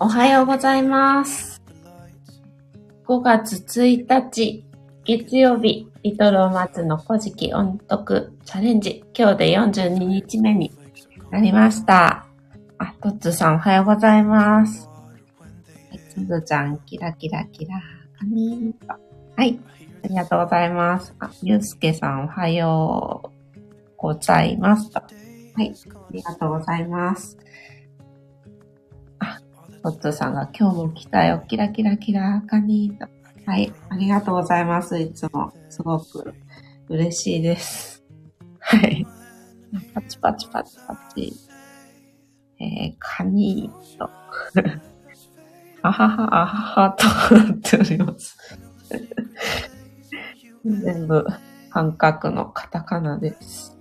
おはようございます。5月1日、月曜日、リトルを待つの古事記音読チャレンジ。今日で42日目になりました。あ、トッツーさんおはようございます。はい、すずちゃん、キラキラキラ、カニーンと。はい、ありがとうございます。あ、ゆうすけさんおはようございます。はい、ありがとうございます。あトッツさんが今日も来たよ。キラキラキラカニーと。はい。ありがとうございます。いつも。すごく嬉しいです。はい。パチパチパチパチ。えー、カニーと。あはは、あははとなっております。全部、半角のカタカナです。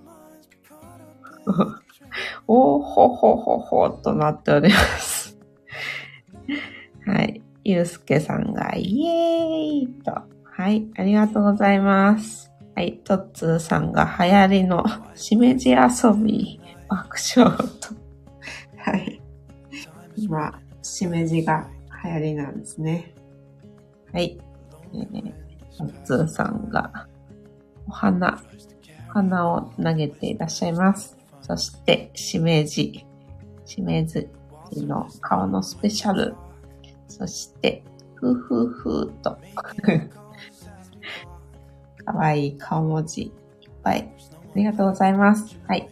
おーほほほほとなっております。はい。ゆうすけさんがイエーイと。はい。ありがとうございます。はい。とっつーさんが流行りのしめじ遊び爆笑と。はい。今、しめじが流行りなんですね。はい。えー、とっつーさんがお花、お花を投げていらっしゃいます。そして、しめじ。しめじの顔のスペシャル。そして、ふふふと。かわいい顔文字いっぱい。ありがとうございます。はい。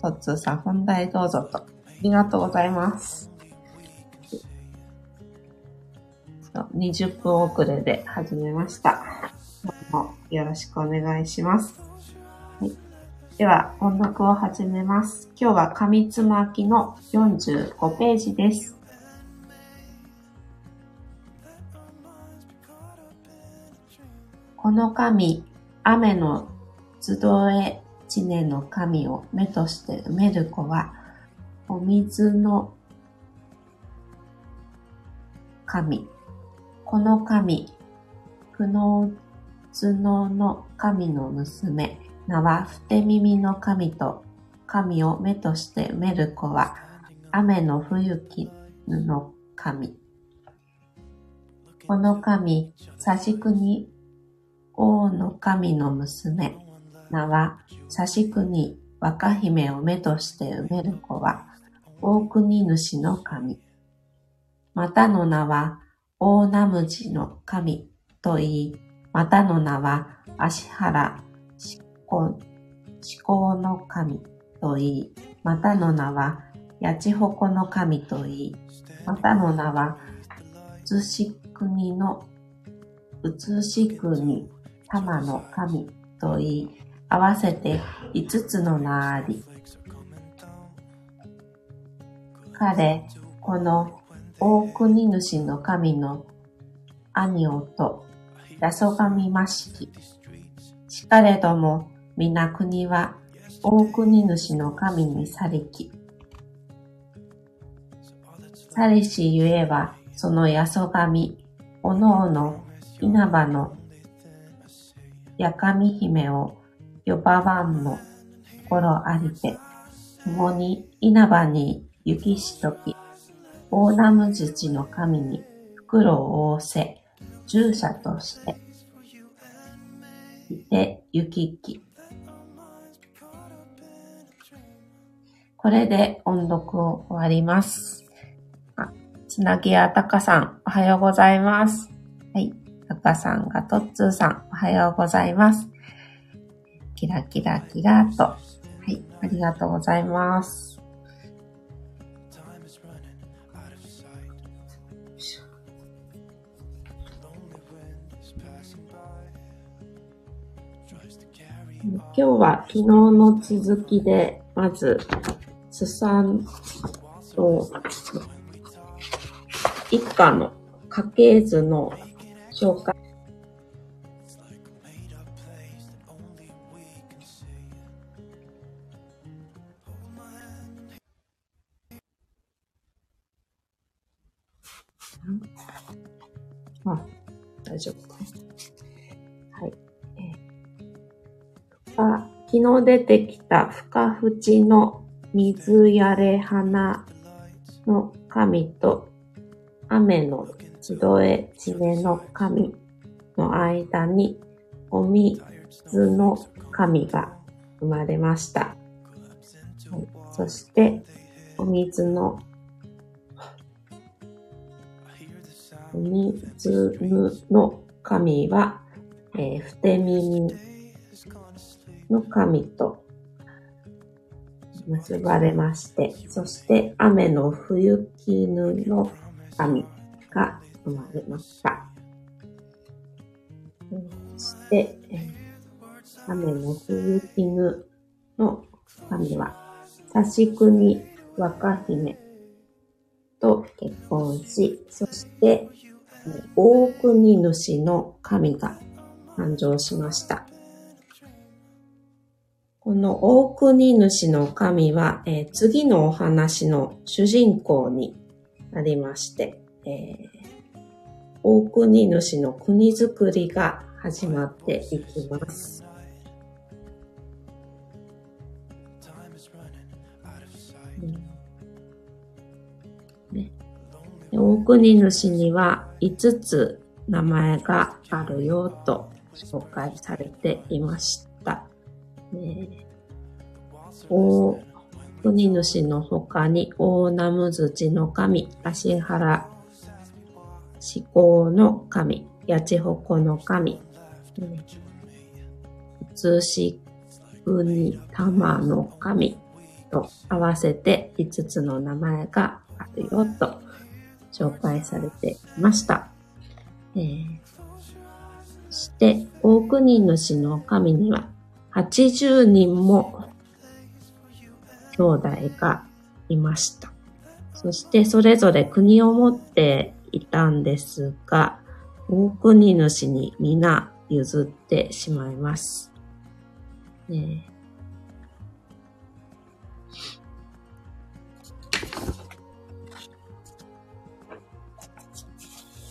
とっつーさん、本題どうぞと。ありがとうございます。そう20分遅れで始めました。どうもよろしくお願いします。はい、では、音読を始めます。今日は紙つまきの45ページです。この神、雨の集え地根の神を目として埋める子は、お水の神。この神、不能頭脳の神の娘、名はふて耳の神と神を目として埋める子は、雨の冬きぬの神。この神、差し国王の神の娘、名は、差し国若姫を目として埋める子は、大国主の神。またの名は、大ナムジの神と言い、またの名は、足原思考思考の神と言い、またの名は、八千穂の神と言い、またの名は、うつし国の、うつし国玉の神と言い、合わせて五つの名あり。彼、この大国主の神の兄と、やそがみましき。しかれども、皆国は大国主の神に去りき。去りしゆえは、そのやそがみ、おのおの稲葉のやかみ姫を呼ばわんも心ありて、共に稲葉に行きしとき、大ナムジチの神に袋を仰せ、従者として、いて行き来。これで音読を終わります。あ、つなぎやたかさん、おはようございます。はい。たかさんがとっつーさん、おはようございます。キラキラキラと。はい。ありがとうございます。今日は昨日の続きで、まず、すさんと、一家の家系図の紹介。あ、大丈夫か。昨日出てきた深淵の水やれ花の神と雨の地どえ地めの神の間にお水の神が生まれました。そして、お水のお水の神は、えー、ふて耳の神と結ばれまして、そして雨の冬絹の神が生まれました。そして、雨の冬絹の神は、指国若姫と結婚し、そして、大国主の神が誕生しました。この大国主の神は、えー、次のお話の主人公になりまして、えー、大国主の国づくりが始まっていきます。大国主には5つ名前があるよと紹介されていました。ね、大国主の他に大ナムズの神、足原思考の神、八千穂の神、普通し国玉の神と合わせて5つの名前があるよと紹介されていました。えー、そして、大国主の神には80人も兄弟がいました。そしてそれぞれ国を持っていたんですが、大国主に皆譲ってしまいます。ね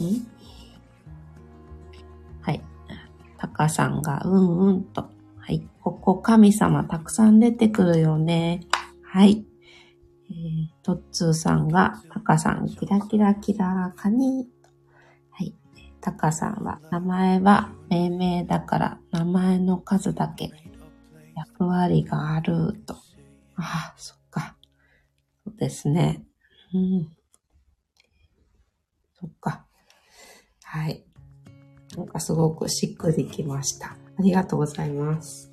ん？はい。タカさんがうんうんと。はい。ここ神様たくさん出てくるよね。はい。えー、トッツーさんが、タカさん、キラキラキラカニはい。タカさんは、名前は命名だから、名前の数だけ役割があると。ああ、そっか。そうですね。うん。そっか。はい。なんかすごくしっくりきました。ありがとうございます。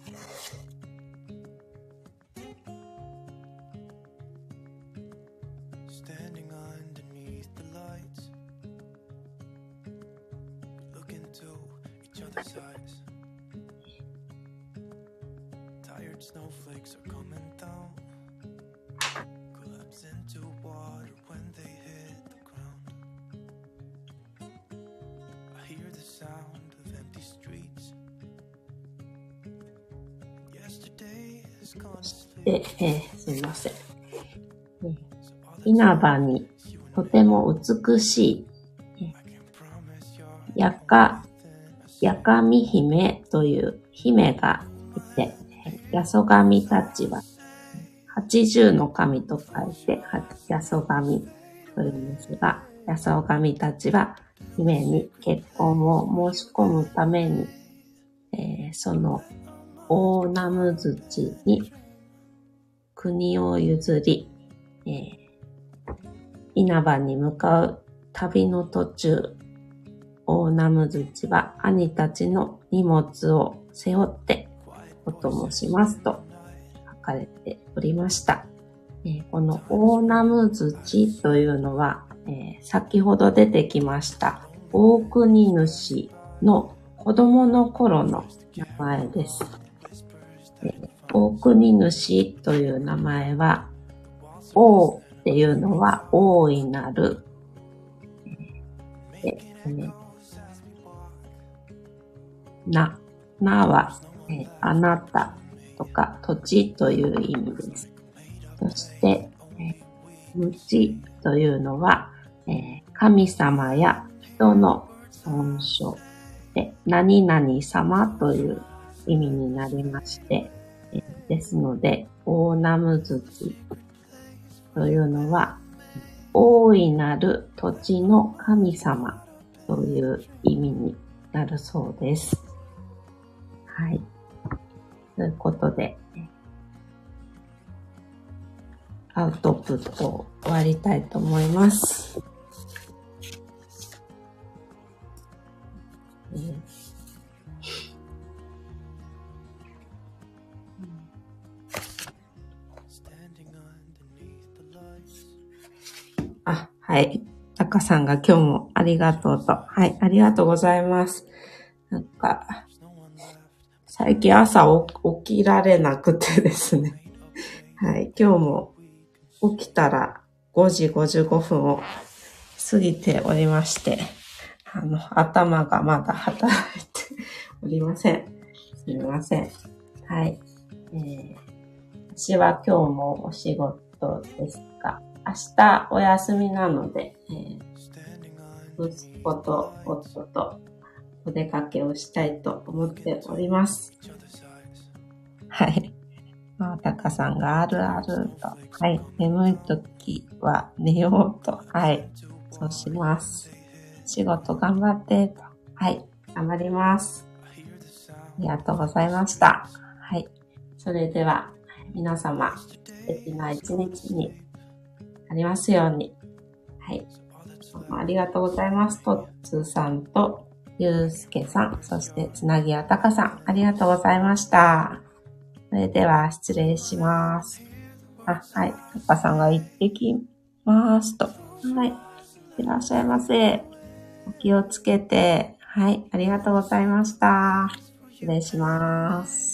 で、えー、すいません。稲葉にとても美しい、やか、やかみ姫という姫がいて、やそ神たちは、八十の神と書いて、やそ神というんですが、やそ神たちは、姫に結婚を申し込むために、えー、その大ナム槌に国を譲り、えー、稲葉に向かう旅の途中、大ナム槌は兄たちの荷物を背負ってお供しますと書かれておりました。えー、この大ナム槌というのは、えー、先ほど出てきました大国主の子供の頃の名前です。大国主という名前は、王っていうのは大いなる。でね、な、なは、えあなたとか土地という意味です。そして、え無知というのは、え神様や人の尊称で、何々様という意味になりまして、ですので、大ナム月というのは、大いなる土地の神様という意味になるそうです。はい。ということで、アウトプットを終わりたいと思います。あ、はい。タカさんが今日もありがとうと。はい、ありがとうございます。なんか、最近朝起きられなくてですね。はい、今日も起きたら5時55分を過ぎておりまして、あの、頭がまだ働いておりません。すみません。はい。えー、私は今日もお仕事です、明日お休みなので、えー、息子と夫とお出かけをしたいと思っております。はい。まあ、たかさんがあるあると。はい。眠い時は寝ようと。はい。そうします。仕事頑張ってと。はい。頑張ります。ありがとうございました。はい。それでは、皆様、素敵な一日にありますように。はい。ありがとうございます。とっつーさんと、ゆうすけさん、そしてつなぎやたかさん、ありがとうございました。それでは、失礼します。あ、はい。たかさんが行ってきますと。はい。いらっしゃいませ。お気をつけて。はい。ありがとうございました。失礼します。